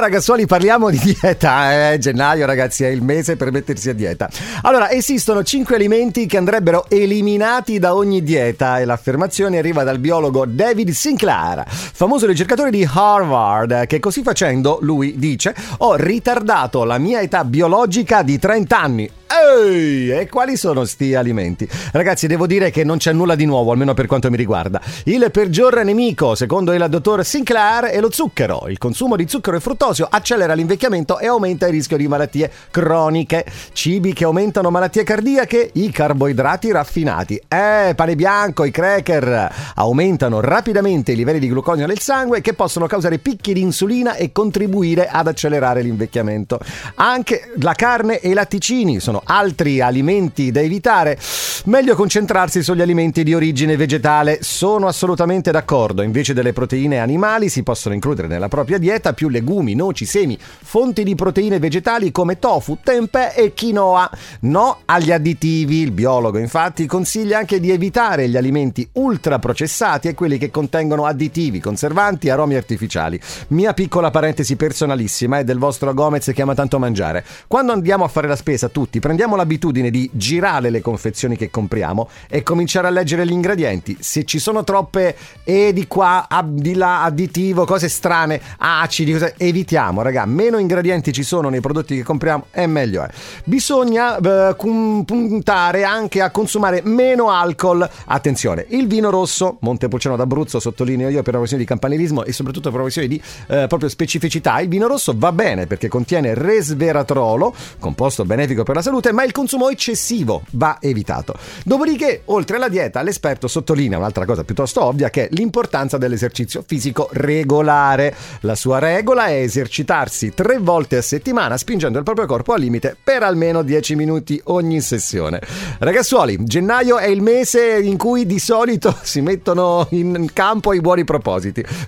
Ragazzuoli, parliamo di dieta. Eh, gennaio, ragazzi, è il mese per mettersi a dieta. Allora, esistono 5 alimenti che andrebbero eliminati da ogni dieta e l'affermazione arriva dal biologo David Sinclair, famoso ricercatore di Harvard, che così facendo, lui dice, ho ritardato la mia età biologica di 30 anni. Ehi, e quali sono sti alimenti? Ragazzi, devo dire che non c'è nulla di nuovo, almeno per quanto mi riguarda. Il peggior nemico, secondo il dottor Sinclair, è lo zucchero. Il consumo di zucchero e fruttosio accelera l'invecchiamento e aumenta il rischio di malattie croniche. Cibi che aumentano malattie cardiache, i carboidrati raffinati. Eh, pane bianco, i cracker aumentano rapidamente i livelli di glucosio nel sangue che possono causare picchi di insulina e contribuire ad accelerare l'invecchiamento. Anche la carne e i latticini sono altri alimenti da evitare, meglio concentrarsi sugli alimenti di origine vegetale. Sono assolutamente d'accordo. Invece delle proteine animali si possono includere nella propria dieta più legumi, noci, semi, fonti di proteine vegetali come tofu, tempeh e quinoa. No agli additivi. Il biologo infatti consiglia anche di evitare gli alimenti ultraprocessati e quelli che contengono additivi, conservanti, aromi artificiali. Mia piccola parentesi personalissima è del vostro Gomez che ama tanto mangiare. Quando andiamo a fare la spesa tutti prendiamo l'abitudine di girare le confezioni che compriamo e cominciare a leggere gli ingredienti. Se ci sono troppe e di qua, di là, additivo, cose strane, acidi, cose, evitiamo, raga. Meno ingredienti ci sono nei prodotti che compriamo e meglio è. Bisogna eh, puntare anche a consumare meno alcol. Attenzione, il vino rosso, Montepulciano d'Abruzzo, sottolineo io per una questione di campanilismo e soprattutto per una questione di eh, proprio specificità, il vino rosso va bene perché contiene resveratrolo, composto benefico per la salute salute, ma il consumo eccessivo va evitato. Dopodiché, oltre alla dieta, l'esperto sottolinea un'altra cosa piuttosto ovvia che è l'importanza dell'esercizio fisico regolare. La sua regola è esercitarsi tre volte a settimana spingendo il proprio corpo al limite per almeno 10 minuti ogni sessione. Ragazzuoli, gennaio è il mese in cui di solito si mettono in campo i buoni propositi.